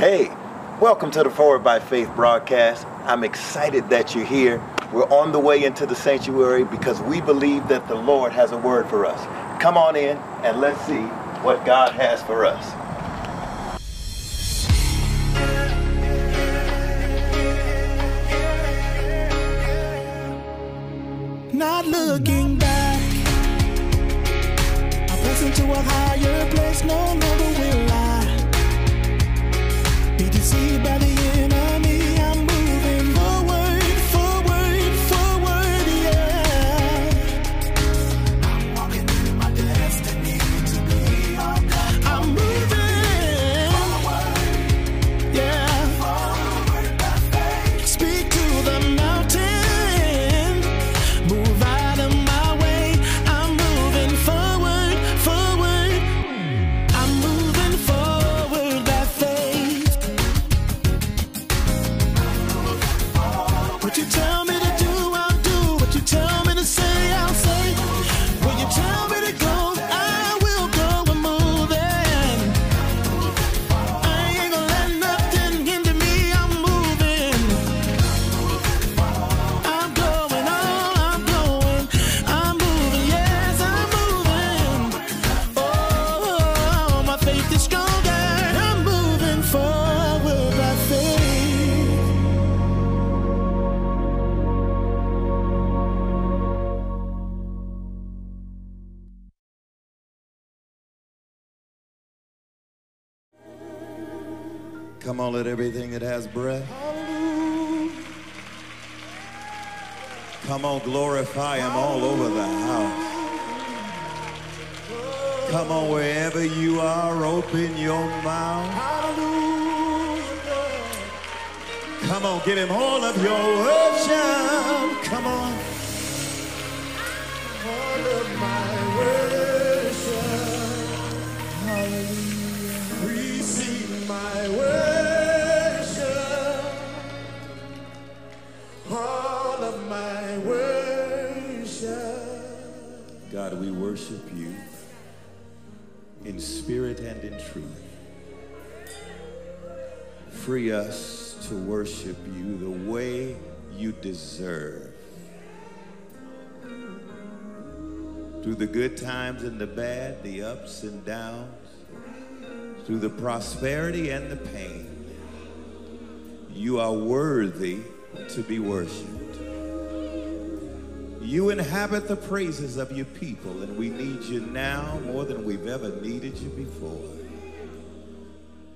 Hey, welcome to the Forward by Faith broadcast. I'm excited that you're here. We're on the way into the sanctuary because we believe that the Lord has a word for us. Come on in and let's see what God has for us. Not looking back, I press into a higher place. No longer will Deceived by the Come on, let everything that has breath. Come on, glorify Him all over the house. Come on, wherever you are, open your mouth. Come on, give Him all of your worship. Come on. All of my worship. Hallelujah. Receive my worship. God, we worship you in spirit and in truth. Free us to worship you the way you deserve. Through the good times and the bad, the ups and downs, through the prosperity and the pain, you are worthy to be worshiped. You inhabit the praises of your people, and we need you now more than we've ever needed you before.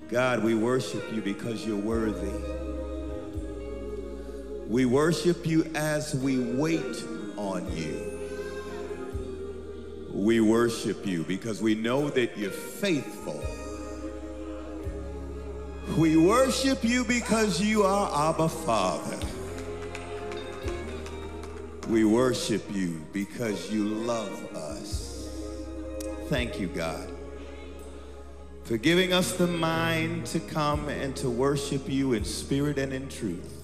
God, we worship you because you're worthy. We worship you as we wait on you. We worship you because we know that you're faithful. We worship you because you are Abba Father. We worship you because you love us. Thank you, God, for giving us the mind to come and to worship you in spirit and in truth.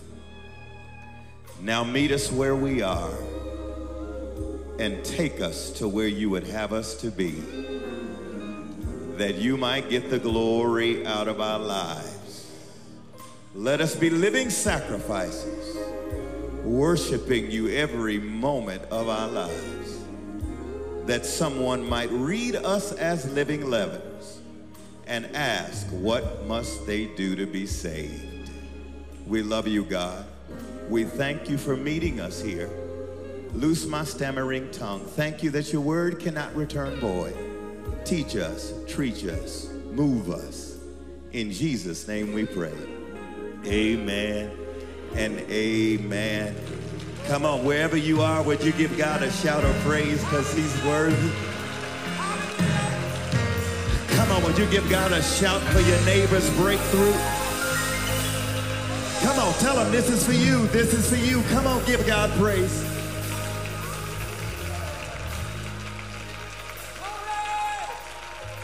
Now meet us where we are and take us to where you would have us to be, that you might get the glory out of our lives. Let us be living sacrifices, worshiping you every moment of our lives, that someone might read us as living leavens and ask, What must they do to be saved? We love you, God. We thank you for meeting us here. Loose my stammering tongue. Thank you that your word cannot return void. Teach us, treat us, move us. In Jesus' name we pray. Amen and amen. Come on, wherever you are, would you give God a shout of praise because he's worthy? Come on, would you give God a shout for your neighbor's breakthrough? Come on, tell him this is for you. This is for you. Come on, give God praise.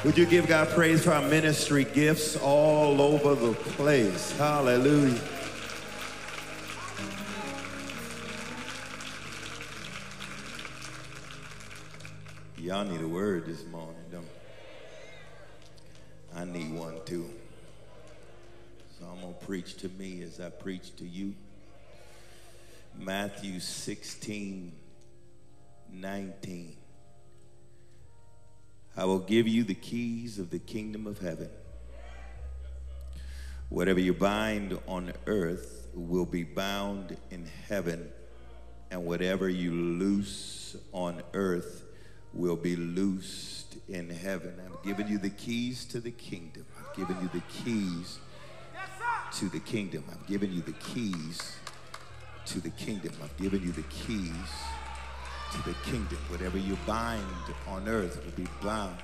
Would you give God praise for our ministry gifts all over the place? Hallelujah. Y'all need a word this morning, don't? I need one too. So I'm going to preach to me as I preach to you. Matthew 16, 19. I will give you the keys of the kingdom of heaven. Whatever you bind on earth will be bound in heaven, and whatever you loose on earth will be loosed in heaven. I've given you the keys to the kingdom. I've given you the keys to the kingdom. I've given you the keys to the kingdom. I've given you the keys to the kingdom. Whatever you bind on earth will be bound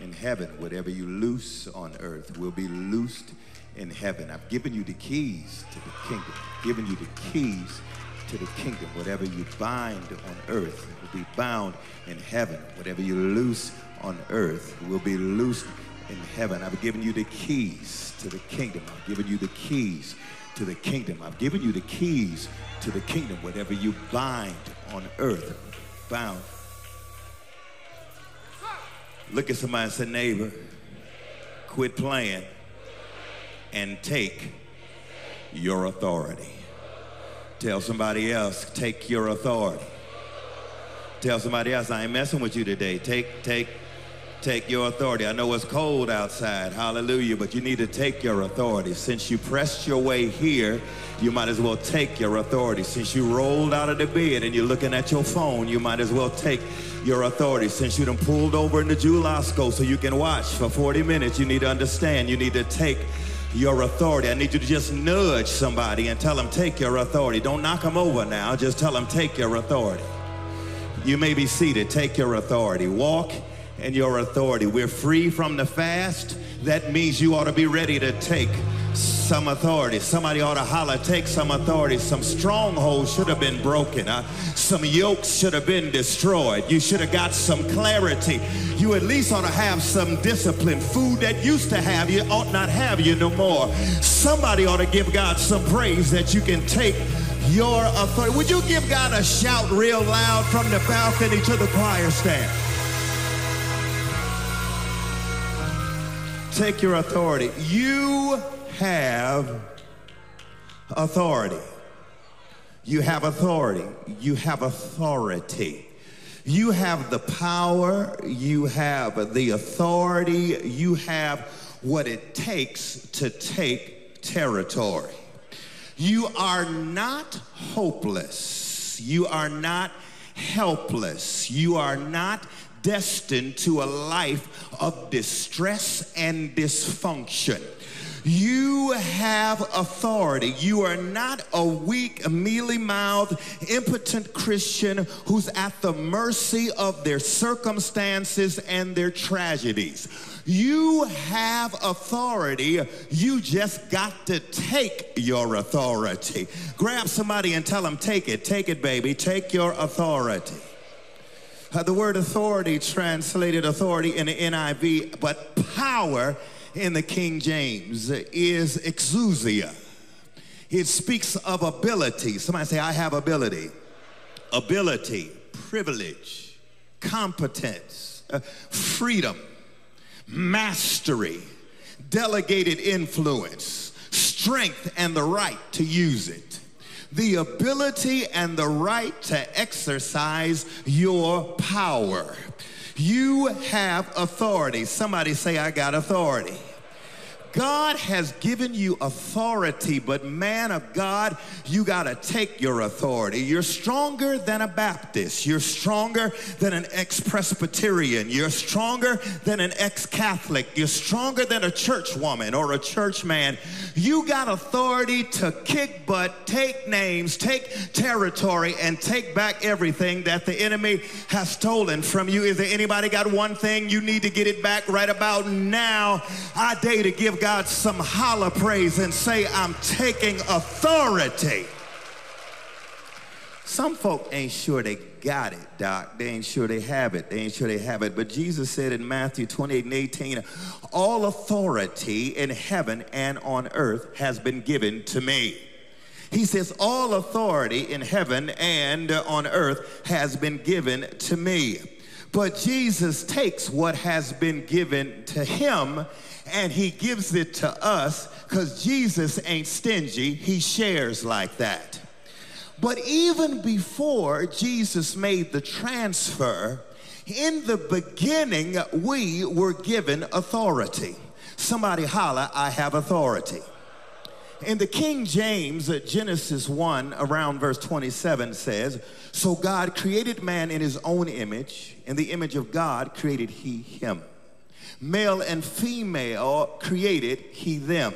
in heaven. Whatever you loose on earth will be loosed in heaven. I've given you the keys to the kingdom. I've given you the keys to the kingdom. Whatever you bind on earth will be bound in heaven. Whatever you loose on earth will be loosed in heaven. I've given you the keys to the kingdom. I've given you the keys to the kingdom. I've given you the keys to the kingdom. Whatever you bind on earth, bound. Look at somebody and say, neighbor, quit playing and take your authority. Tell somebody else, take your authority. Tell somebody else, I ain't messing with you today. Take, take, take your authority. I know it's cold outside, hallelujah, but you need to take your authority. Since you pressed your way here, you might as well take your authority. Since you rolled out of the bed and you're looking at your phone, you might as well take your authority. Since you done pulled over in the Jewel-Osco so you can watch for 40 minutes, you need to understand you need to take your authority. I need you to just nudge somebody and tell them, take your authority. Don't knock them over now. Just tell them, take your authority. You may be seated. Take your authority. Walk in your authority. We're free from the fast. That means you ought to be ready to take some authority. Somebody ought to holler, take some authority. Some strongholds should have been broken. Uh, some yokes should have been destroyed. You should have got some clarity. You at least ought to have some discipline. Food that used to have you ought not have you no more. Somebody ought to give God some praise that you can take your authority. Would you give God a shout real loud from the balcony to the choir stand? Take your authority. You have authority. You have authority. You have authority. You have the power. You have the authority. You have what it takes to take territory. You are not hopeless. You are not helpless. You are not destined to a life of distress and dysfunction. You have authority. You are not a weak, mealy mouthed, impotent Christian who's at the mercy of their circumstances and their tragedies. You have authority. You just got to take your authority. Grab somebody and tell them, take it, take it, baby, take your authority. Uh, the word authority translated authority in the NIV, but power in the King James is exousia. It speaks of ability. Somebody say, I have ability. Ability, privilege, competence, uh, freedom, mastery, delegated influence, strength, and the right to use it. The ability and the right to exercise your power. You have authority. Somebody say, I got authority. God has given you authority, but man of God, you got to take your authority. You're stronger than a Baptist. You're stronger than an ex Presbyterian. You're stronger than an ex Catholic. You're stronger than a church woman or a church man. You got authority to kick butt, take names, take territory, and take back everything that the enemy has stolen from you. Is there anybody got one thing you need to get it back right about now? I dare to give God some holler praise and say, I'm taking authority. Some folk ain't sure they got it, Doc. They ain't sure they have it. They ain't sure they have it. But Jesus said in Matthew 28 and 18, All authority in heaven and on earth has been given to me. He says, All authority in heaven and on earth has been given to me. But Jesus takes what has been given to him and he gives it to us because Jesus ain't stingy. He shares like that. But even before Jesus made the transfer, in the beginning, we were given authority. Somebody holler, I have authority. In the King James, uh, Genesis 1, around verse 27 says, So God created man in his own image. In the image of God created he him. Male and female created he them.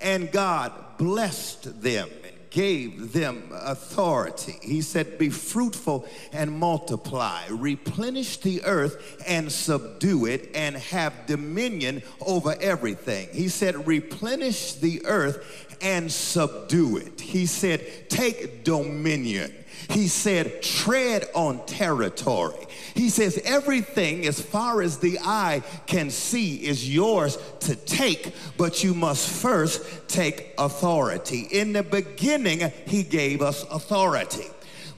And God blessed them and gave them authority. He said, Be fruitful and multiply, replenish the earth and subdue it, and have dominion over everything. He said, Replenish the earth and subdue it. He said, Take dominion. He said, tread on territory. He says, everything as far as the eye can see is yours to take, but you must first take authority. In the beginning, he gave us authority.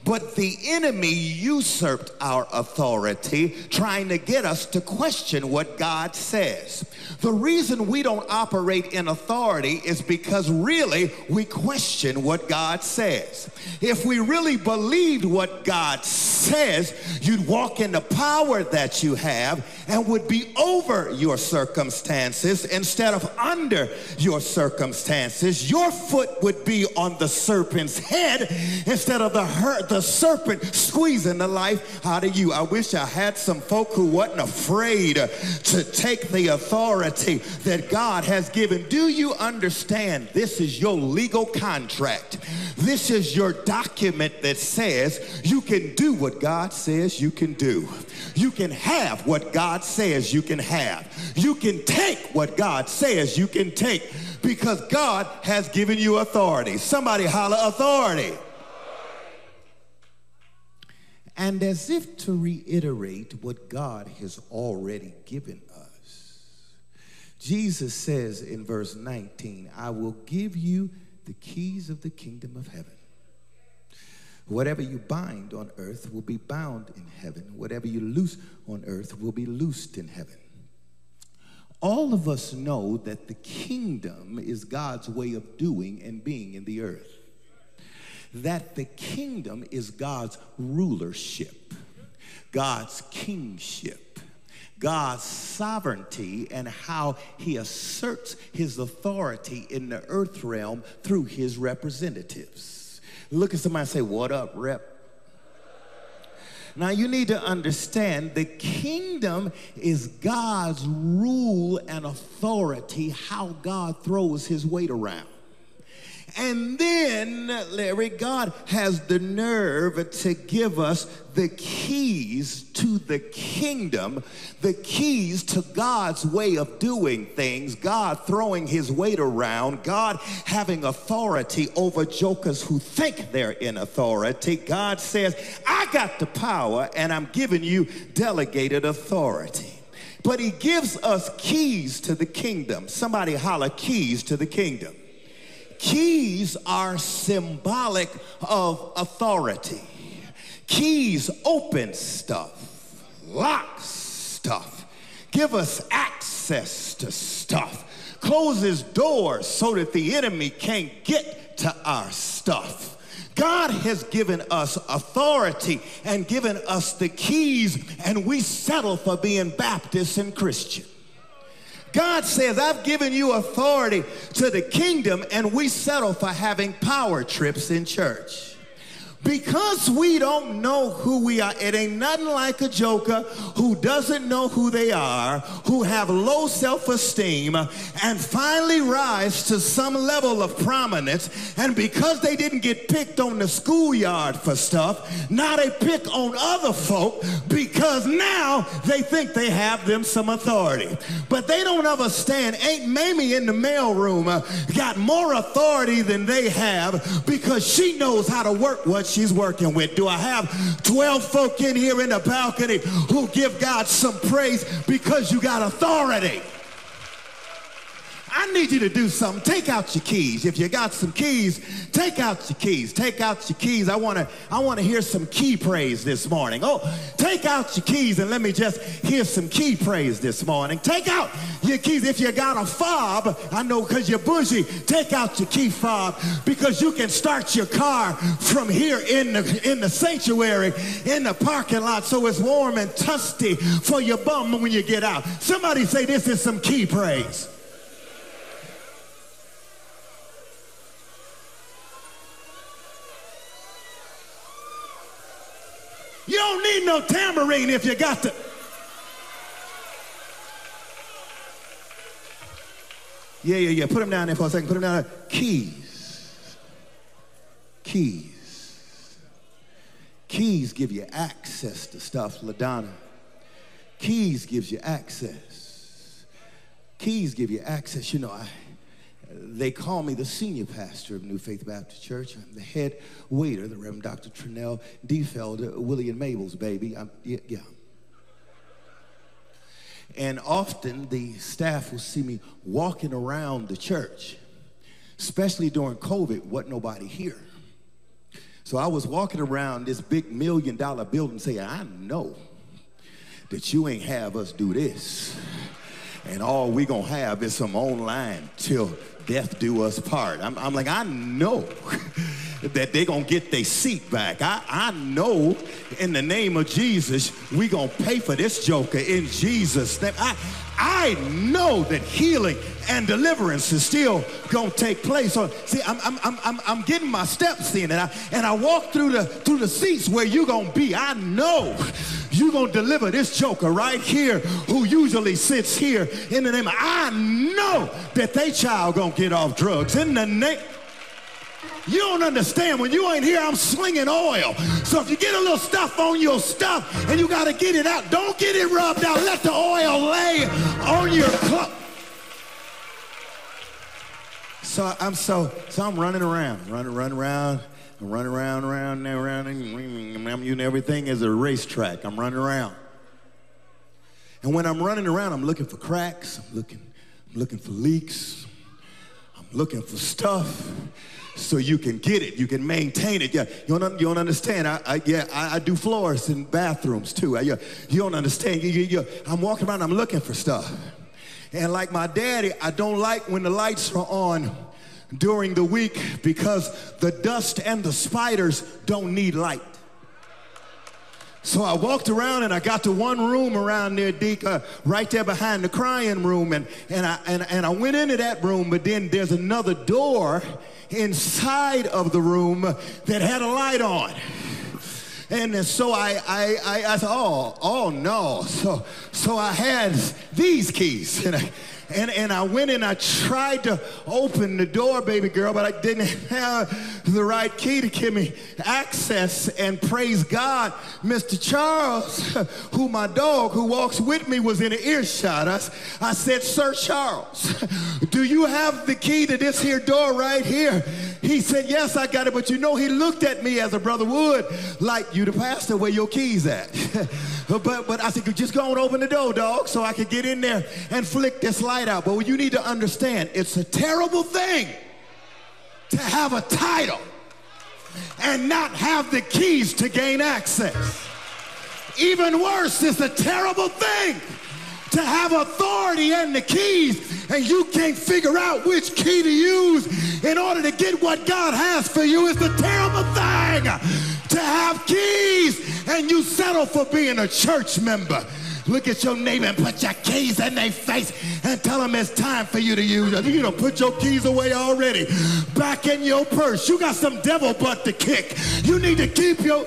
But the enemy usurped our authority, trying to get us to question what God says. The reason we don't operate in authority is because really we question what God says. If we really believed what God says, you'd walk in the power that you have and would be over your circumstances instead of under your circumstances. Your foot would be on the serpent's head instead of the hurt, the serpent squeezing the life out of you. I wish I had some folk who wasn't afraid to take the authority that God has given. Do you understand? This is your legal contract. This is your document that says you can do what God says you can do. You can have what God says you can have. You can take what God says you can take because God has given you authority. Somebody holler authority. And as if to reiterate what God has already given us, Jesus says in verse 19, I will give you the keys of the kingdom of heaven. Whatever you bind on earth will be bound in heaven. Whatever you loose on earth will be loosed in heaven. All of us know that the kingdom is God's way of doing and being in the earth. That the kingdom is God's rulership, God's kingship, God's sovereignty, and how he asserts his authority in the earth realm through his representatives. Look at somebody and say, What up, rep? Now, you need to understand the kingdom is God's rule and authority, how God throws his weight around. And then, Larry, God has the nerve to give us the keys to the kingdom, the keys to God's way of doing things, God throwing his weight around, God having authority over jokers who think they're in authority. God says, I got the power and I'm giving you delegated authority. But he gives us keys to the kingdom. Somebody holler keys to the kingdom. Keys are symbolic of authority. Keys open stuff, lock stuff, give us access to stuff, closes doors so that the enemy can't get to our stuff. God has given us authority and given us the keys, and we settle for being Baptist and Christian. God says, I've given you authority to the kingdom, and we settle for having power trips in church. Because we don't know who we are, it ain't nothing like a joker who doesn't know who they are, who have low self-esteem, and finally rise to some level of prominence. And because they didn't get picked on the schoolyard for stuff, now they pick on other folk because now they think they have them some authority. But they don't understand, Ain't Mamie in the mailroom uh, got more authority than they have because she knows how to work what she's working with. Do I have 12 folk in here in the balcony who give God some praise because you got authority? I need you to do something. Take out your keys. If you got some keys, take out your keys. Take out your keys. I want to I want to hear some key praise this morning. Oh, take out your keys and let me just hear some key praise this morning. Take out your keys. If you got a fob, I know because you're bougie, take out your key fob because you can start your car from here in the in the sanctuary in the parking lot so it's warm and tusty for your bum when you get out. Somebody say this is some key praise. You don't need no tambourine if you got the. Yeah, yeah, yeah. Put them down there for a second. Put them down there. Keys. Keys. Keys give you access to stuff, LaDonna. Keys gives you access. Keys give you access. You know, I they call me the senior pastor of New Faith Baptist Church. I'm the head waiter, the Reverend Dr. Trinell Defeld, Willie and Mabel's baby. I'm, yeah, yeah. And often the staff will see me walking around the church, especially during COVID, wasn't nobody here. So I was walking around this big million dollar building saying, I know that you ain't have us do this. And all we gonna have is some online till death do us part. I'm, I'm like, I know that they gonna get their seat back. I, I know in the name of Jesus, we gonna pay for this joker in Jesus' name. I, I know that healing and deliverance is still gonna take place. So see, I'm, I'm, I'm, I'm getting my steps in and I, and I walk through the, through the seats where you're gonna be. I know you're gonna deliver this joker right here who usually sits here in the name of, I know that they child gonna get off drugs in the name. You don't understand. When you ain't here, I'm slinging oil. So if you get a little stuff on your stuff and you got to get it out, don't get it rubbed out. Let the oil lay on your clothes. So I'm so so I'm running around, running, running around, I'm running around, around, around, and I'm using everything as a racetrack. I'm running around. And when I'm running around, I'm looking for cracks, I'm looking, I'm looking for leaks, I'm looking for stuff so you can get it, you can maintain it. Yeah, you don't, you don't understand. I, I yeah, I, I, do floors in bathrooms too. I, you, you don't understand. You, you, I'm walking around, I'm looking for stuff. And like my daddy, I don't like when the lights are on during the week because the dust and the spiders don't need light. So I walked around and I got to one room around there, Deke, uh, right there behind the crying room. And, and, I, and, and I went into that room, but then there's another door inside of the room that had a light on. And so I, I, I, I thought, oh, oh no. So, so I had these keys. And I, and, and I went and I tried to open the door, baby girl, but I didn't have the right key to give me access. And praise God, Mr. Charles, who my dog who walks with me was in earshot. I, I said, Sir Charles, do you have the key to this here door right here? He said, Yes, I got it. But you know, he looked at me as a brother would, like, You the pastor, where your keys at? but, but I said, Just go and open the door, dog, so I could get in there and flick this light out. But you need to understand, it's a terrible thing to have a title and not have the keys to gain access. Even worse, it's a terrible thing to have authority and the keys and you can't figure out which key to use in order to get what God has for you is a terrible thing to have keys and you settle for being a church member. Look at your neighbor and put your keys in their face and tell them it's time for you to use them. You don't put your keys away already. Back in your purse. You got some devil butt to kick. You need to keep your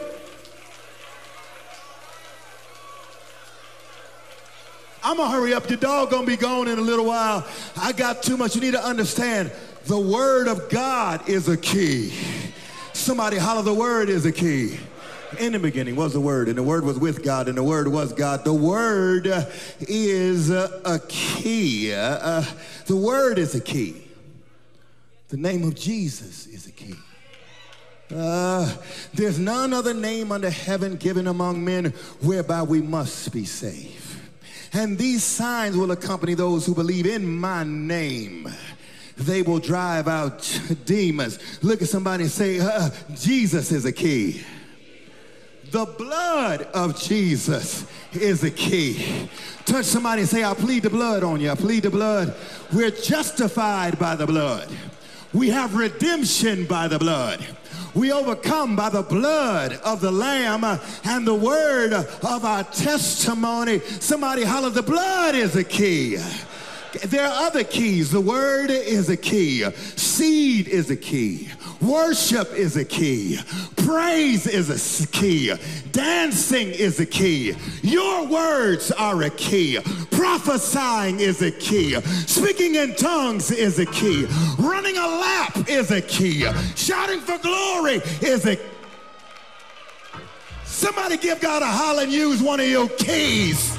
I'm gonna hurry up. Your dog gonna be gone in a little while. I got too much. You need to understand the word of God is a key. Somebody holler, the word is a key. In the beginning was the Word, and the Word was with God, and the Word was God. The Word is a key. Uh, the Word is a key. The name of Jesus is a key. Uh, there's none other name under heaven given among men whereby we must be saved. And these signs will accompany those who believe in my name. They will drive out demons. Look at somebody and say, uh, Jesus is a key. The blood of Jesus is a key. Touch somebody and say, I plead the blood on you. I plead the blood. We're justified by the blood. We have redemption by the blood. We overcome by the blood of the Lamb and the word of our testimony. Somebody holler, the blood is a key. There are other keys. The word is a key. Seed is a key. Worship is a key. Praise is a key. Dancing is a key. Your words are a key. Prophesying is a key. Speaking in tongues is a key. Running a lap is a key. Shouting for glory is a Somebody give God a holler and use one of your keys.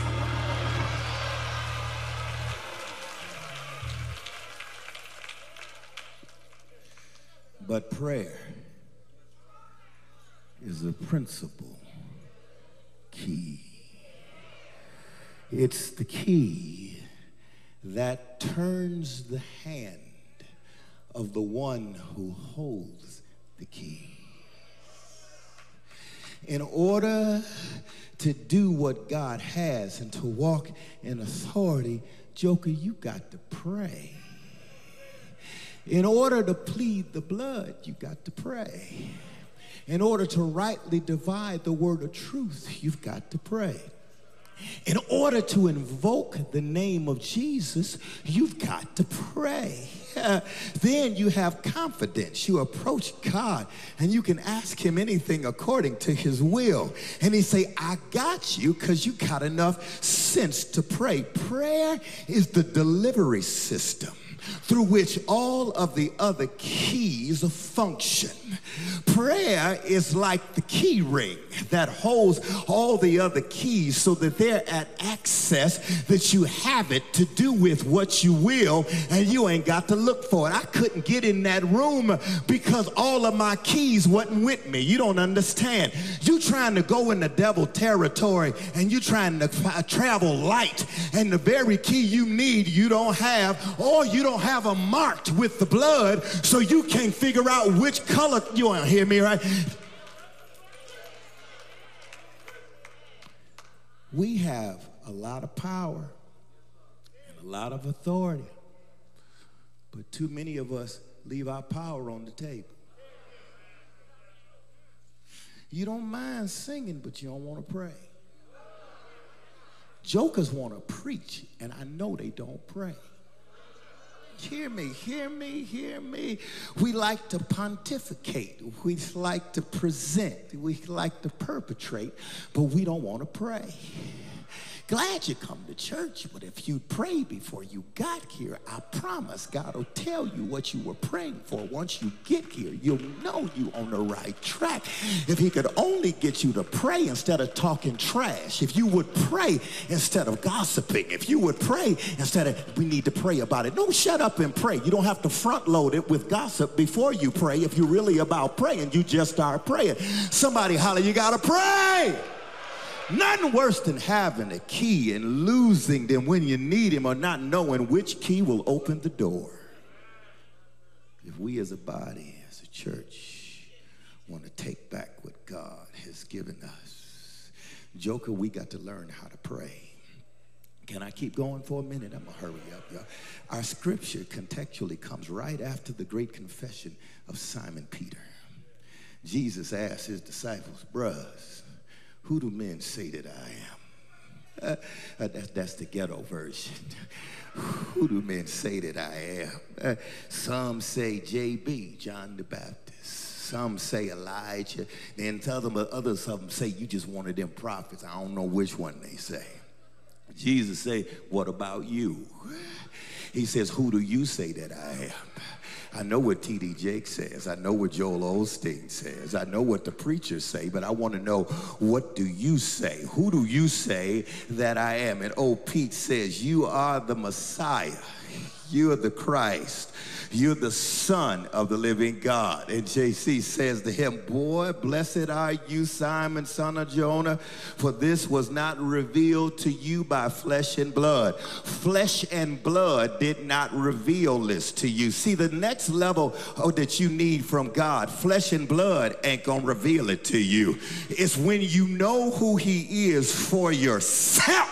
But prayer is the principal key. It's the key that turns the hand of the one who holds the key. In order to do what God has and to walk in authority, Joker, you got to pray. In order to plead the blood, you got to pray. In order to rightly divide the word of truth, you've got to pray. In order to invoke the name of Jesus, you've got to pray. then you have confidence. You approach God and you can ask him anything according to his will. And he say, I got you because you got enough sense to pray. Prayer is the delivery system through which all of the other keys function. Prayer is like the key ring that holds all the other keys so that they're at access that you have it to do with what you will and you ain't got to look for it. I couldn't get in that room because all of my keys wasn't with me. You don't understand. You trying to go in the devil territory and you trying to uh, travel light and the very key you need you don't have or you don't have them marked with the blood so you can't figure out which color you want to hear me right? We have a lot of power and a lot of authority but too many of us leave our power on the table. You don't mind singing but you don't want to pray. Jokers want to preach and i know they don't pray Hear me, hear me, hear me. We like to pontificate. We like to present. We like to perpetrate, but we don't want to pray. Glad you come to church, but if you pray before you got here, I promise God will tell you what you were praying for. Once you get here, you'll know you on the right track. If he could only get you to pray instead of talking trash, if you would pray instead of gossiping, if you would pray instead of we need to pray about it. Don't shut up and pray. You don't have to front load it with gossip before you pray. If you're really about praying, you just start praying. Somebody holler, you gotta pray. Nothing worse than having a key and losing them when you need him or not knowing which key will open the door. If we as a body, as a church, want to take back what God has given us, Joker, we got to learn how to pray. Can I keep going for a minute? I'm gonna hurry up, y'all. Our scripture contextually comes right after the great confession of Simon Peter. Jesus asked his disciples, Bruhs, who do men say that I am? Uh, uh, that's, the ghetto version. Who do men say that I am? Uh, some say JB, John the Baptist. Some say Elijah. Then tell them, others of them say you just one of them prophets. I don't know which one they say. Jesus say, what about you? He says, who do you say that I am? I know what T.D. Jakes says. I know what Joel Osteen says. I know what the preachers say, but I want to know what do you say? Who do you say that I am? And old Pete says, You are the Messiah. You are the Christ. You're the son of the living God. And JC says to him, Boy, blessed are you, Simon, son of Jonah, for this was not revealed to you by flesh and blood. Flesh and blood did not reveal this to you. See, the next level oh, that you need from God, flesh and blood ain't gonna reveal it to you. It's when you know who He is for yourself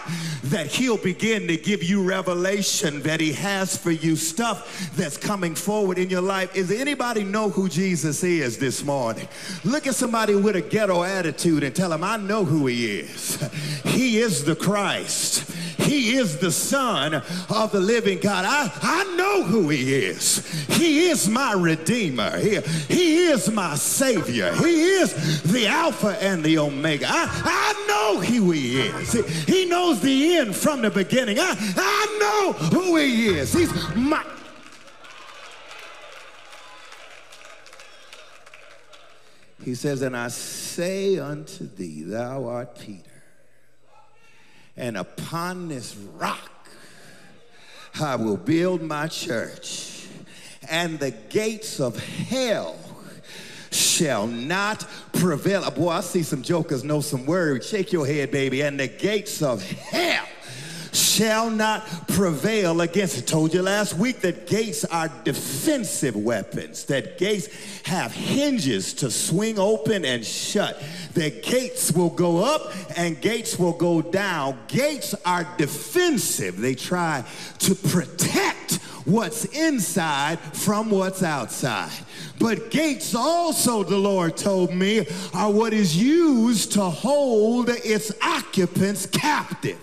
that He'll begin to give you revelation that He has for you stuff that's coming forward in your life. Is anybody know who Jesus is this morning? Look at somebody with a ghetto attitude and tell them, I know who he is. He is the Christ. He is the Son of the living God. I, I know who He is. He is my Redeemer. He, he is my Savior. He is the Alpha and the Omega. I, I know who He is. He knows the end from the beginning. I, I know who He is. He's my. He says, And I say unto thee, Thou art Peter, and upon this rock I will build my church, and the gates of hell shall not prevail. Boy, I see some jokers know some words. Shake your head, baby. And the gates of hell shall not prevail against it. Told you last week that gates are defensive weapons, that gates have hinges to swing open and shut. That gates will go up and gates will go down. Gates are defensive. They try to protect what's inside from what's outside. But gates also, the Lord told me, are what is used to hold its occupants captive.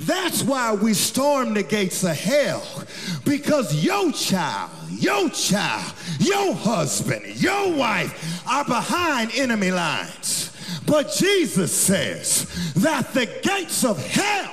That's why we storm the gates of hell. Because your child, your child, your husband, your wife are behind enemy lines. But Jesus says that the gates of hell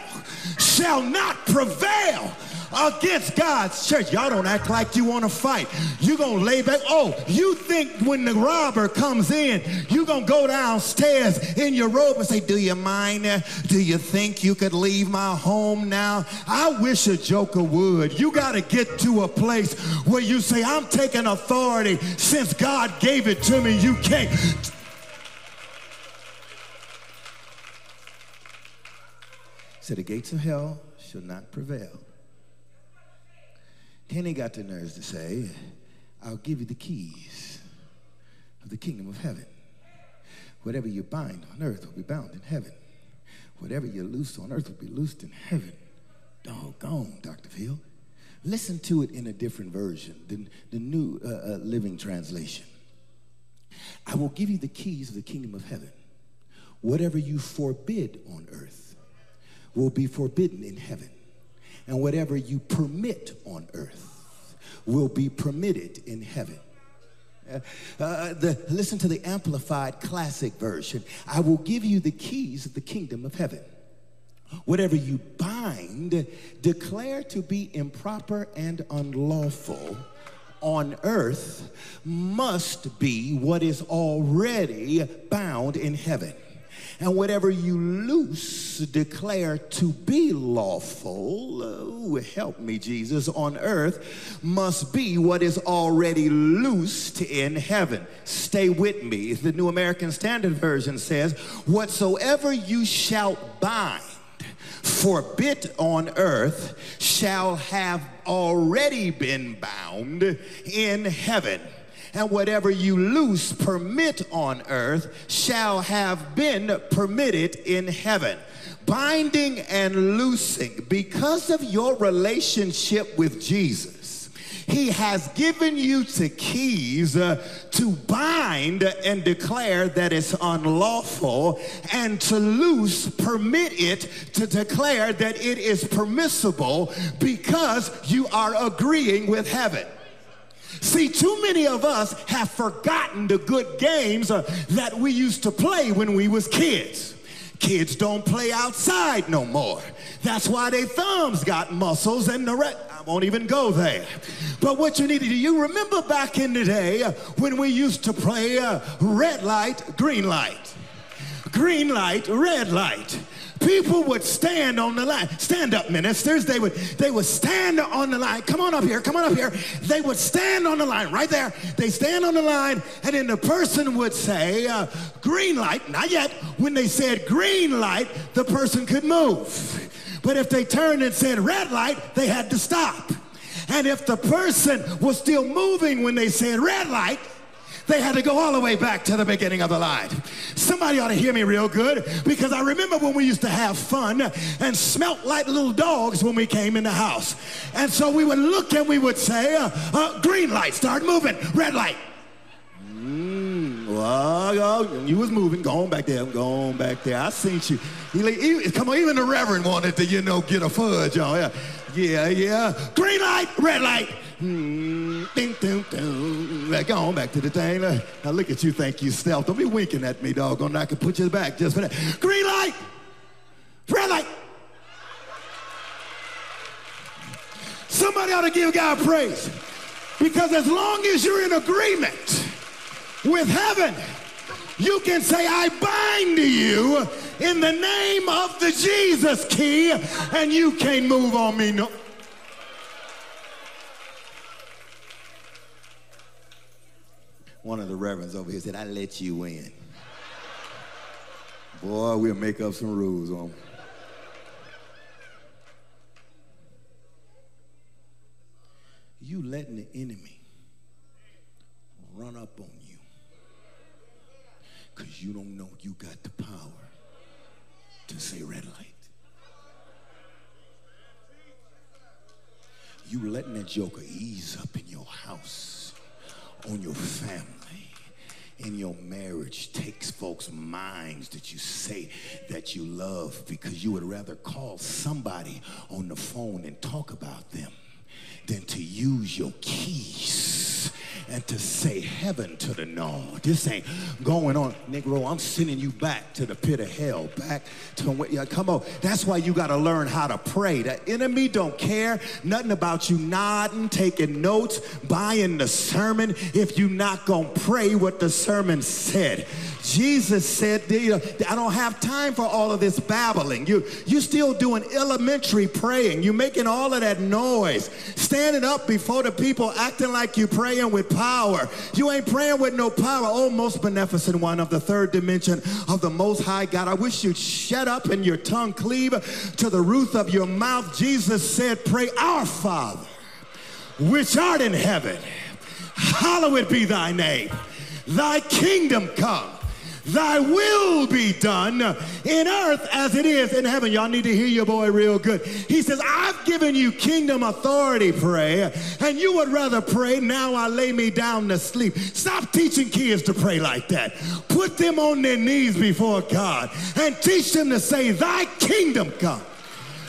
shall not prevail against God's church. Y'all don't act like you want to fight. you going to lay back. Oh, you think when the robber comes in, you going to go downstairs in your robe and say, Do you mind? Do you think you could leave my home now? I wish a joker would. You got to get to a place where you say, I'm taking authority since God gave it to me. You can't. So the gates of hell shall not prevail then he got the nerves to say, I'll give you the keys of the kingdom of heaven. Whatever you bind on earth will be bound in heaven. Whatever you loose on earth will be loosed in heaven. Doggone, Dr. Phil. Listen to it in a different version, the, the New uh, uh, Living Translation. I will give you the keys of the kingdom of heaven. Whatever you forbid on earth will be forbidden in heaven and whatever you permit on earth will be permitted in heaven. Uh, uh, the, listen to the Amplified Classic Version. I will give you the keys of the kingdom of heaven. Whatever you bind, declare to be improper and unlawful on earth must be what is already bound in heaven. And whatever you loose, declare to be lawful, ooh, help me, Jesus, on earth must be what is already loosed in heaven. Stay with me. The New American Standard Version says, Whatsoever you shall bind, forbid on earth shall have already been bound in heaven and whatever you loose permit on earth shall have been permitted in heaven. Binding and loosing, because of your relationship with Jesus, he has given you the keys uh, to bind and declare that it's unlawful, and to loose, permit it to declare that it is permissible because you are agreeing with heaven. See, too many of us have forgotten the good games uh, that we used to play when we was kids. Kids don't play outside no more. That's why their thumbs got muscles and the rest. I won't even go there. But what you need to do, you remember back in the day uh, when we used to play uh, red light, green light, green light, red light people would stand on the line. Stand up, ministers. They would they would stand on the line. Come on up here. Come on up here. They would stand on the line right there. They stand on the line, and then the person would say, uh, "Green light." Not yet. When they said green light, the person could move. But if they turned and said red light, they had to stop. And if the person was still moving when they said red light, they had to go all the way back to the beginning of the line. Somebody ought to hear me real good because I remember when we used to have fun and smelt like little dogs when we came in the house. And so we would look and we would say, uh, uh, green light, start moving, red light. Mm, you was moving, going back there, going back there. I seen you. Come on, even the reverend wanted to, you know, get a fudge on. Yeah, yeah, yeah. Green light, red light. Mm, ding, ding, ding. Go on back to the thing. Now look at you, thank you stealth. Don't be winking at me, doggone. I can put you back just for that. Green light, red light. Somebody ought to give God praise. Because as long as you're in agreement with heaven, you can say, I bind you in the name of the Jesus key, and you can't move on me no. One of the reverends over here said, I let you in. Boy, we'll make up some rules on. You letting the enemy run up on you because you don't know you got the power to say red light. You letting that joker ease up in your house on your family in your marriage takes folks' minds that you say that you love because you would rather call somebody on the phone and talk about them than to use your keys and to say heaven to the no. This ain't going on. Negro, I'm sending you back to the pit of hell, back to where, yeah, come on. That's why you got to learn how to pray. The enemy don't care nothing about you nodding, taking notes, buying the sermon if you not going to pray what the sermon said. Jesus said, I don't have time for all of this babbling. You, you still doing elementary praying. You're making all of that noise. Standing up before the people acting like you're praying with power. You ain't praying with no power. Oh, most beneficent one of the third dimension of the most high God. I wish you'd shut up and your tongue cleave to the roof of your mouth. Jesus said, pray our Father, which art in heaven. Hallowed be thy name. Thy kingdom come Thy will be done in earth as it is in heaven. Y'all need to hear your boy real good. He says, I've given you kingdom authority, pray, and you would rather pray, now I lay me down to sleep. Stop teaching kids to pray like that. Put them on their knees before God and teach them to say, Thy kingdom come,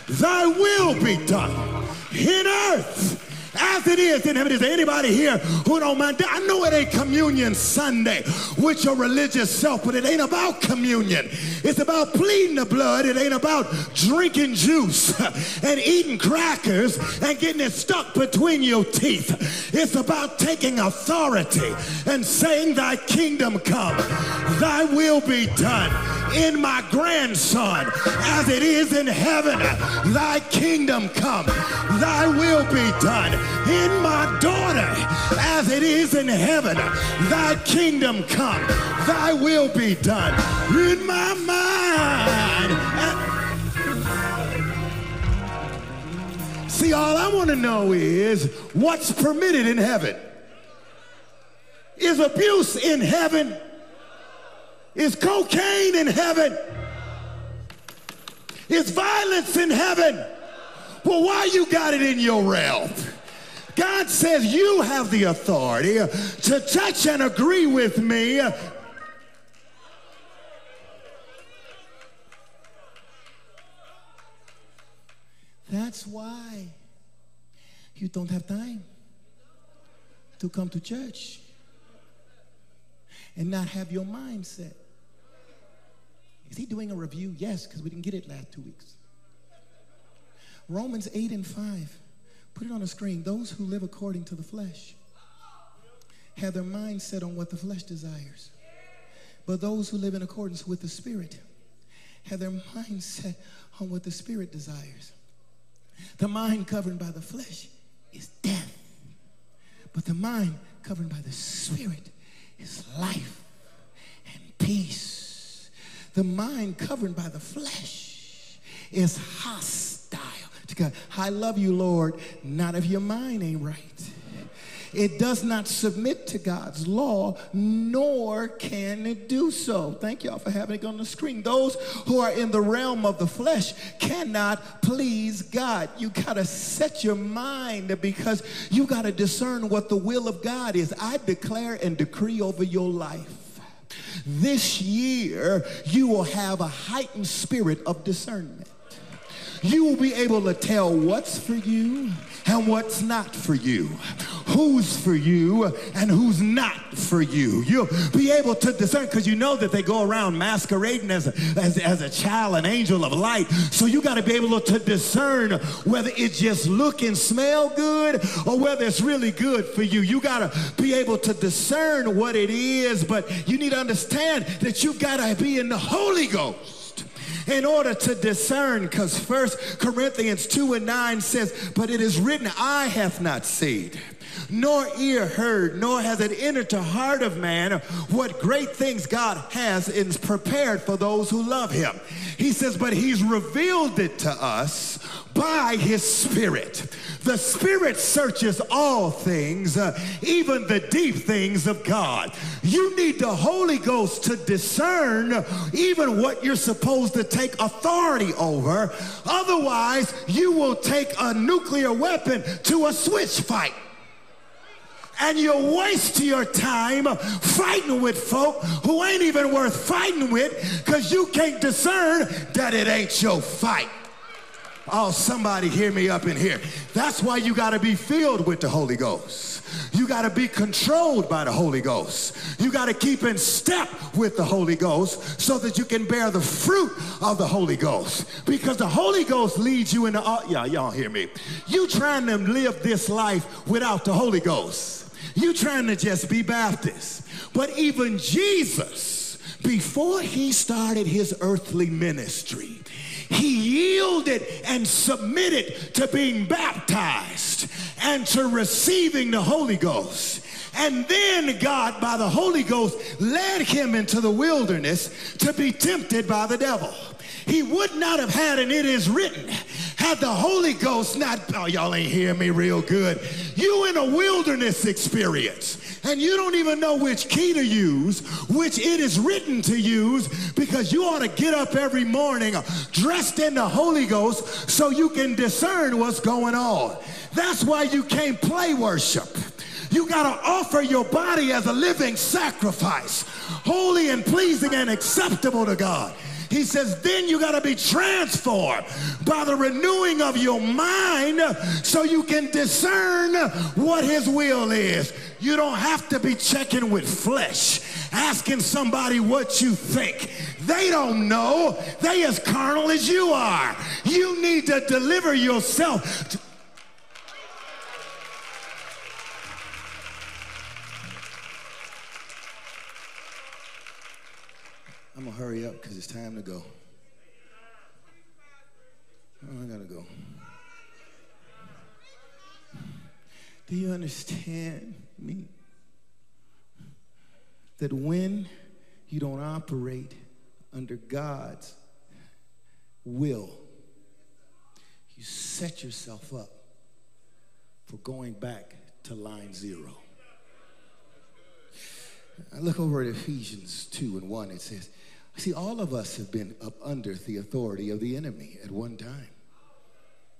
thy will be done in earth as it is in heaven. Is there anybody here who don't mind? I know it ain't communion Sunday with your religious self, but it ain't about communion. It's about pleading the blood. It ain't about drinking juice and eating crackers and getting it stuck between your teeth. It's about taking authority and saying, Thy kingdom come, thy will be done in my grandson as it is in heaven. Thy kingdom come, thy will be done in my daughter as it is in heaven. Thy kingdom come, thy will be done in my mind. See, all I want to know is what's permitted in heaven. Is abuse in heaven? Is cocaine in heaven? Is violence in heaven? Well, why you got it in your realm? God says you have the authority to touch and agree with me. That's why you don't have time to come to church and not have your mindset. Is he doing a review? Yes, because we didn't get it last two weeks. Romans 8 and 5. Put it on the screen. Those who live according to the flesh have their mind set on what the flesh desires. But those who live in accordance with the Spirit have their mind set on what the Spirit desires. The mind governed by the flesh is death, but the mind governed by the Spirit is life and peace. The mind governed by the flesh is hostile God. I love you, Lord, not if your mind ain't right. It does not submit to God's law, nor can it do so. Thank y'all for having it on the screen. Those who are in the realm of the flesh cannot please God. You got to set your mind because you got to discern what the will of God is. I declare and decree over your life. This year, you will have a heightened spirit of discernment you will be able to tell what's for you and what's not for you, who's for you and who's not for you. You'll be able to discern because you know that they go around masquerading as a, as, as a child, an angel of light. So you got to be able to discern whether it just look and smell good or whether it's really good for you. You got to be able to discern what it is, but you need to understand that you got to be in the Holy Ghost in order to discern, because First Corinthians 2 and 9 says, But it is written, I have not seen, nor ear heard, nor has it entered the heart of man what great things God has in prepared for those who love him. He says, But he's revealed it to us by his spirit. The spirit searches all things, uh, even the deep things of God. You need the Holy Ghost to discern even what you're supposed to take authority over. Otherwise, you will take a nuclear weapon to a switch fight and you waste your time fighting with folk who ain't even worth fighting with because you can't discern that it ain't your fight. Oh, somebody hear me up in here. That's why you got to be filled with the Holy Ghost. You got to be controlled by the Holy Ghost. You got to keep in step with the Holy Ghost so that you can bear the fruit of the Holy Ghost. Because the Holy Ghost leads you into, oh, all, yeah, y'all hear me. You trying to live this life without the Holy Ghost. You trying to just be Baptist. But even Jesus, before he started his earthly ministry, he yielded and submitted to being baptized and to receiving the Holy Ghost. And then God, by the Holy Ghost, led him into the wilderness to be tempted by the devil. He would not have had, and it is written, had the Holy Ghost not, oh, y'all ain't hear me real good. You in a wilderness experience and you don't even know which key to use, which it is written to use, because you ought to get up every morning dressed in the Holy Ghost so you can discern what's going on. That's why you can't play worship. You got to offer your body as a living sacrifice, holy and pleasing and acceptable to God. He says, then you got to be transformed by the renewing of your mind so you can discern what his will is. You don't have to be checking with flesh, asking somebody what you think. They don't know. They as carnal as you are. You need to deliver yourself. Hurry up because it's time to go. Oh, I got to go. Do you understand me? That when you don't operate under God's will, you set yourself up for going back to line zero. I look over at Ephesians 2 and 1. It says, See, all of us have been up under the authority of the enemy at one time.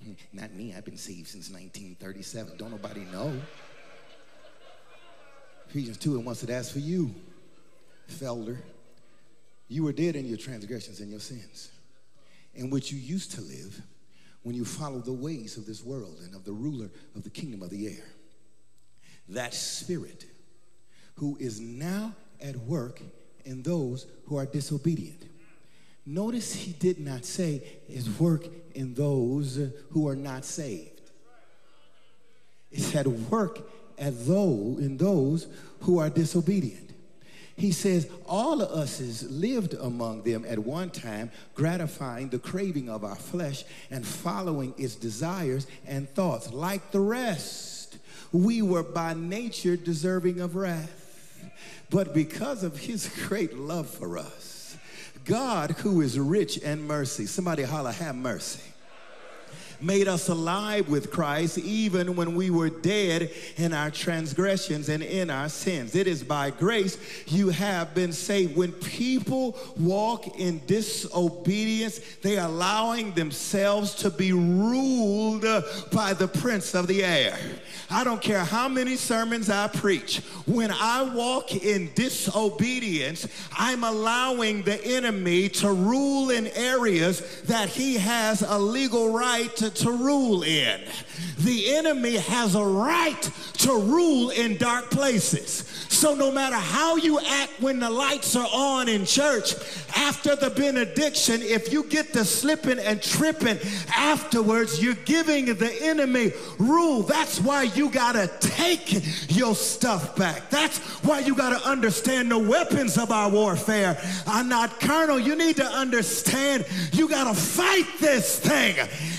Hmm, not me, I've been saved since 1937. Don't nobody know. Ephesians 2 and 1 said, As for you, Felder, you were dead in your transgressions and your sins, in which you used to live when you followed the ways of this world and of the ruler of the kingdom of the air. That spirit who is now at work in those who are disobedient. Notice he did not say his work in those who are not saved. It said work at those in those who are disobedient. He says, All of us lived among them at one time, gratifying the craving of our flesh and following its desires and thoughts. Like the rest, we were by nature deserving of wrath. But because of his great love for us, God, who is rich in mercy, somebody holler, have mercy made us alive with Christ even when we were dead in our transgressions and in our sins. It is by grace you have been saved. When people walk in disobedience, they are allowing themselves to be ruled by the prince of the air. I don't care how many sermons I preach. When I walk in disobedience, I'm allowing the enemy to rule in areas that he has a legal right to, to rule in. The enemy has a right to rule in dark places. So no matter how you act when the lights are on in church, after the benediction, if you get to slipping and tripping afterwards, you're giving the enemy rule. That's why you got to take your stuff back. That's why you got to understand the weapons of our warfare are not carnal. You need to understand you got to fight this thing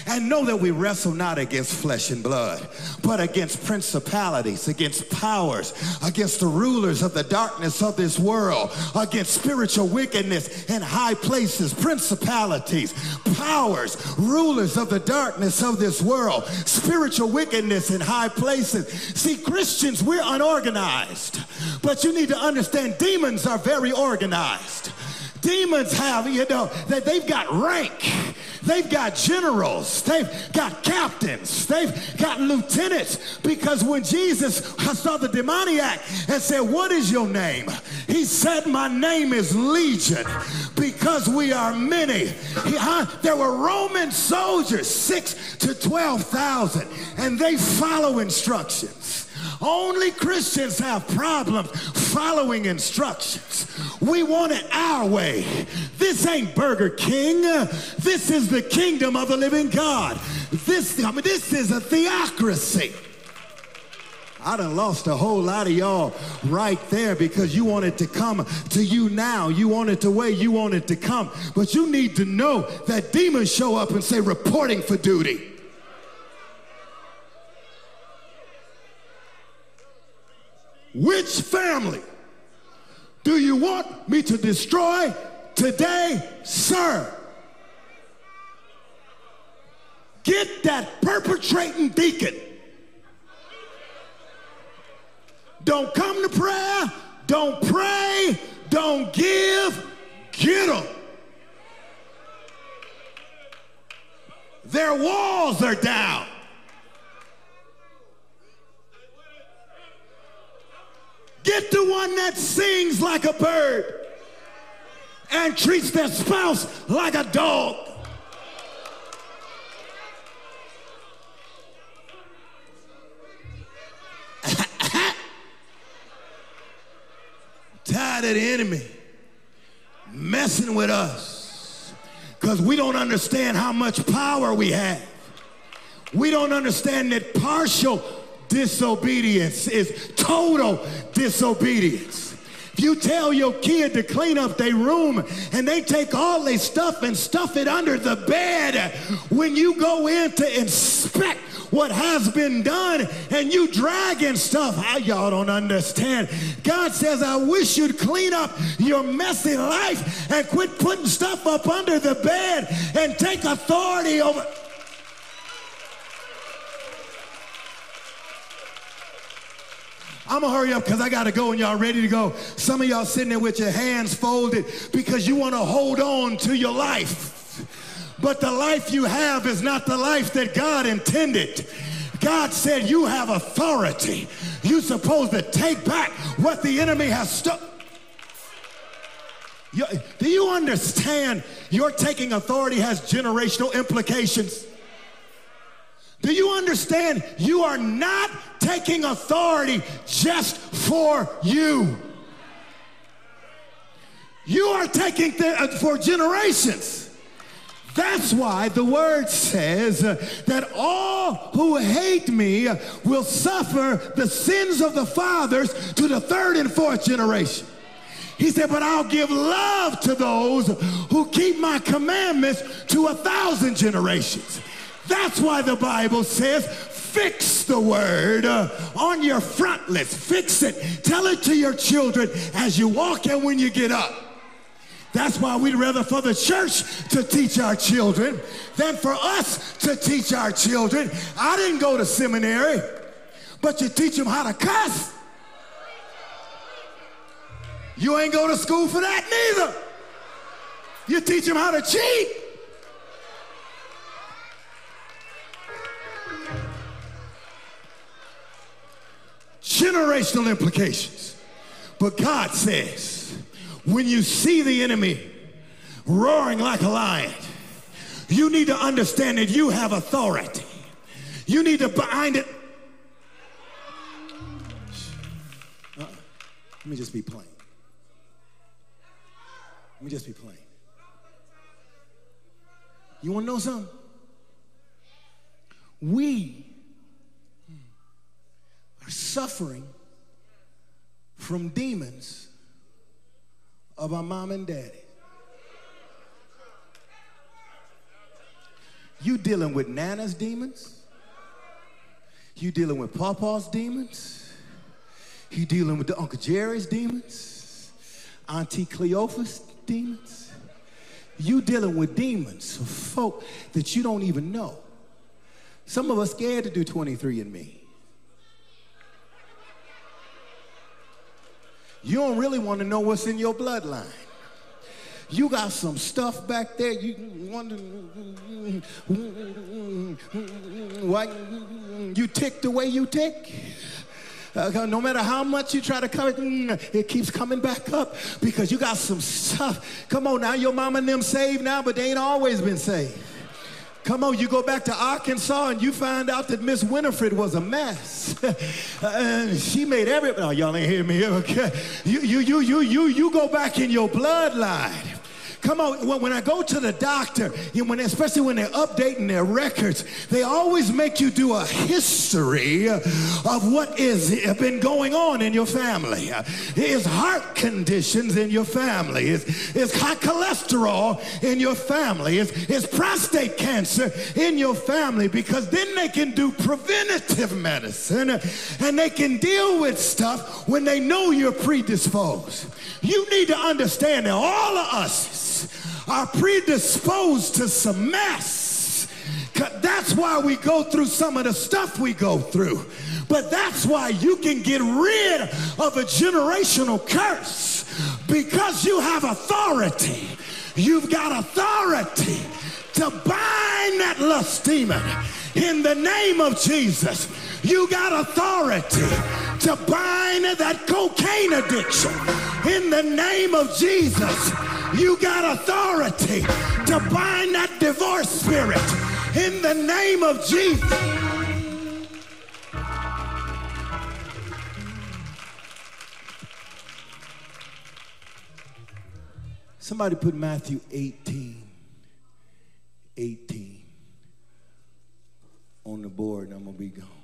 and know that we wrestle not against flesh and blood, but against principalities, against powers, against the rulers of the darkness of this world, against spiritual wickedness in high places, principalities, powers, rulers of the darkness of this world, spiritual wickedness in high places. See, Christians, we're unorganized, but you need to understand demons are very organized. Demons have, you know, that they've got rank. They've got generals. They've got captains. They've got lieutenants. Because when Jesus saw the demoniac and said, What is your name? He said, My name is Legion because we are many. He? There were Roman soldiers, six to 12,000, and they follow instructions. Only Christians have problems following instructions. We want it our way. This ain't Burger King. This is the kingdom of the living God. This, I mean, this is a theocracy. I done lost a whole lot of y'all right there because you want it to come to you now. You want it the way you want it to come. But you need to know that demons show up and say, reporting for duty. Which family do you want me to destroy today, sir? Get that perpetrating deacon. Don't come to prayer, don't pray, don't give, get them. Their walls are down. Get the one that sings like a bird and treats their spouse like a dog. Tired of the enemy messing with us because we don't understand how much power we have. We don't understand that partial disobedience is total disobedience. If you tell your kid to clean up their room and they take all their stuff and stuff it under the bed, when you go in to inspect what has been done and you dragging stuff, I, y'all don't understand. God says, I wish you'd clean up your messy life and quit putting stuff up under the bed and take authority over. I'm gonna hurry up because I gotta go and y'all ready to go. Some of y'all sitting there with your hands folded because you wanna hold on to your life. But the life you have is not the life that God intended. God said you have authority. You're supposed to take back what the enemy has stolen. Do you understand your taking authority has generational implications? Do you understand you are not taking authority just for you? You are taking uh, for generations. That's why the word says uh, that all who hate me will suffer the sins of the fathers to the third and fourth generation. He said, but I'll give love to those who keep my commandments to a thousand generations. That's why the Bible says, fix the word uh, on your frontlets. Fix it. Tell it to your children as you walk and when you get up. That's why we'd rather for the church to teach our children than for us to teach our children. I didn't go to seminary, but you teach them how to cuss. You ain't go to school for that neither. You teach them how to cheat. Generational implications. But God says, when you see the enemy roaring like a lion, you need to understand that you have authority. You need to bind it. Uh-uh. Let me just be plain. Let me just be plain. You want to know something? We suffering from demons of our mom and daddy. You dealing with Nana's demons. You dealing with Papa's demons. You dealing with the Uncle Jerry's demons. Auntie Cleophas demons. You dealing with demons of folk that you don't even know. Some of us scared to do 23andMe. You don't really want to know what's in your bloodline. You got some stuff back there. You wonder why you tick the way you tick. Uh, no matter how much you try to cover it, it keeps coming back up because you got some stuff. Come on now, your mama and them saved now, but they ain't always been saved. Come on, you go back to Arkansas and you find out that Miss Winifred was a mess. and she made every, oh, y'all ain't hear me, okay? You, you, you, you, you, you go back in your bloodline. Come on, when I go to the doctor, when, especially when they're updating their records, they always make you do a history of what is been going on in your family. Is heart conditions in your family? Is, is high cholesterol in your family? Is, is prostate cancer in your family? Because then they can do preventative medicine and they can deal with stuff when they know you're predisposed. You need to understand that all of us are predisposed to some mess. That's why we go through some of the stuff we go through. But that's why you can get rid of a generational curse because you have authority. You've got authority to bind that lust demon in the name of Jesus. You got authority to bind that cocaine addiction in the name of Jesus. You got authority to bind that divorce spirit in the name of Jesus. Somebody put Matthew 18, 18 on the board and I'm going to be gone.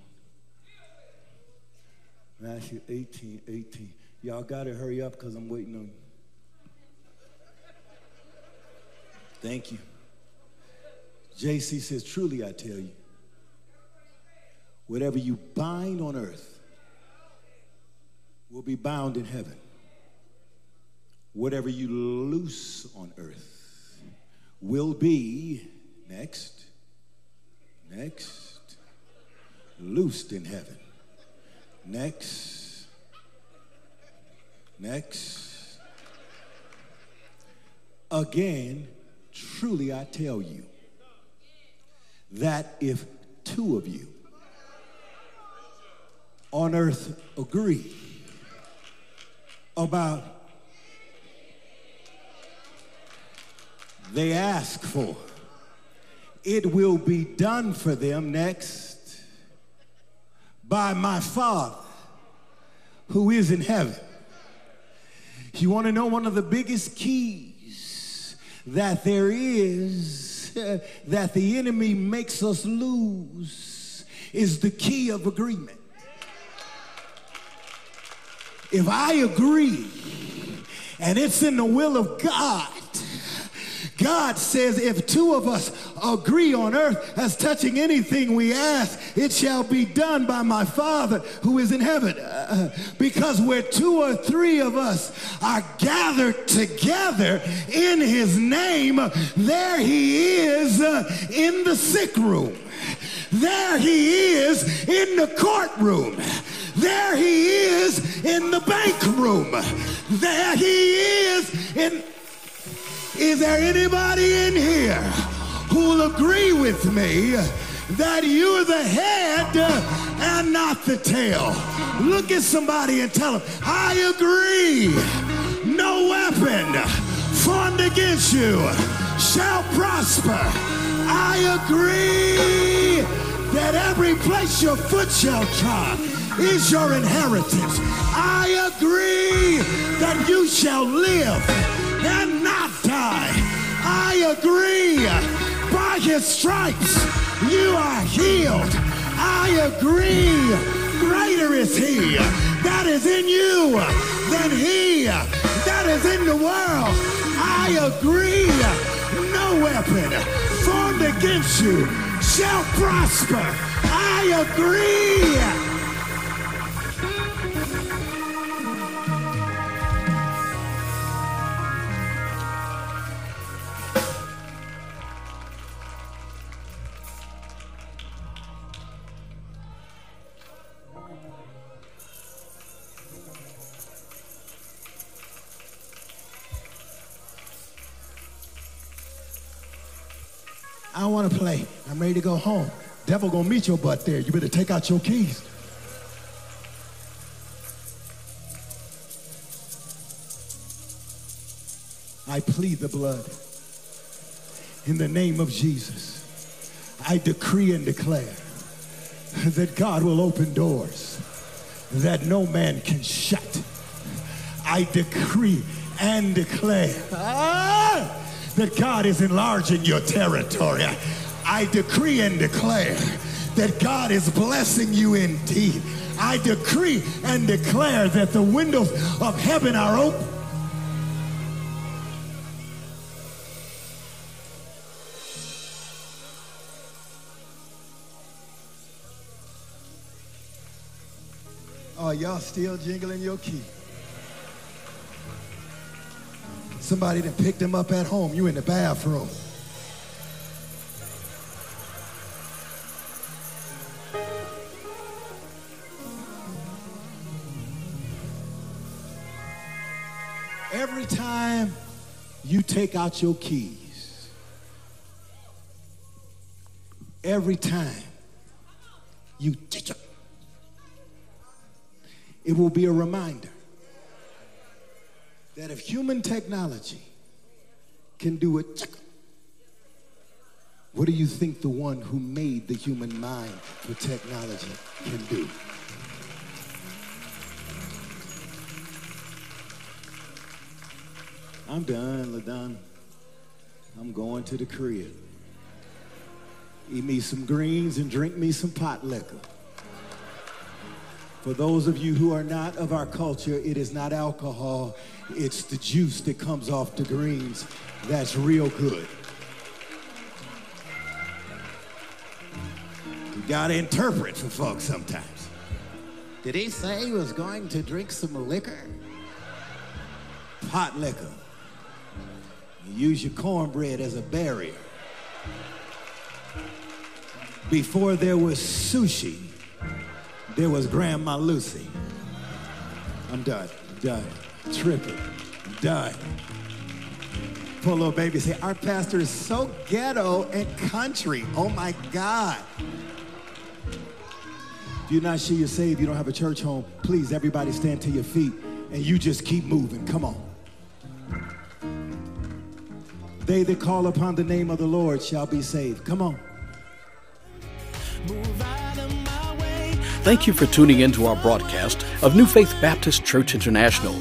Matthew 18, 18. Y'all got to hurry up because I'm waiting on you. Thank you. JC says, Truly I tell you, whatever you bind on earth will be bound in heaven. Whatever you loose on earth will be, next, next, loosed in heaven. Next, next. Again, Truly I tell you that if two of you on earth agree about they ask for, it will be done for them next by my Father who is in heaven. You want to know one of the biggest keys that there is that the enemy makes us lose is the key of agreement. If I agree And it's in the will of God. God says, if two of us agree on earth as touching anything we ask, it shall be done by my Father who is in heaven. Uh, because where two or three of us are gathered together in his name, there he is uh, in the sick room. There he is in the courtroom. There he is in the bank room. There he is in. Is there anybody in here who will agree with me that you're the head and not the tail? Look at somebody and tell them, I agree. No weapon formed against you shall prosper. I agree that every place your foot shall trod is your inheritance. I agree that you shall live and not die. I agree. By his stripes, you are healed. I agree. Greater is he that is in you than he that is in the world. I agree. No weapon formed against you shall prosper. I agree. I don't want to play. I'm ready to go home. Devil gonna meet your butt there. You better take out your keys. I plead the blood. In the name of Jesus, I decree and declare that God will open doors that no man can shut. I decree and declare. Ah! That God is enlarging your territory. I, decree and declare that God is blessing you indeed. I decree and declare that the windows of heaven are open. Oh, y'all still jingling your key. Somebody that picked him up at home. You in the bathroom. Every time you take out your keys, every time you, it will be a reminder that if human technology can do it, what do you think the one who made the human mind for technology can do? I'm done, LaDon. I'm going to the crib. Eat me some greens and drink me some pot liquor. For those of you who are not of our culture, it is not alcohol, it's the juice that comes off the greens. That's real good. You gotta interpret for folks sometimes. Did he say he was going to drink some liquor? Pot liquor. You use your cornbread as a barrier. Before there was sushi, there was Grandma Lucy. I'm done, done, tripping, done. Poor little baby say, our pastor is so ghetto and country. Oh my God. If you're not sure you're saved, you don't have a church home, please, everybody stand to your feet and you just keep moving. Come on. They that call upon the name of the Lord shall be saved. Come on. Thank you for tuning in to our broadcast of New Faith Baptist Church International.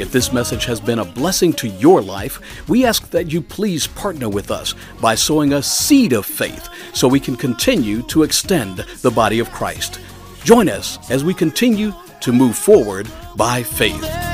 If this message has been a blessing to your life, we ask that you please partner with us by sowing a seed of faith so we can continue to extend the body of Christ. Join us as we continue to move forward by faith.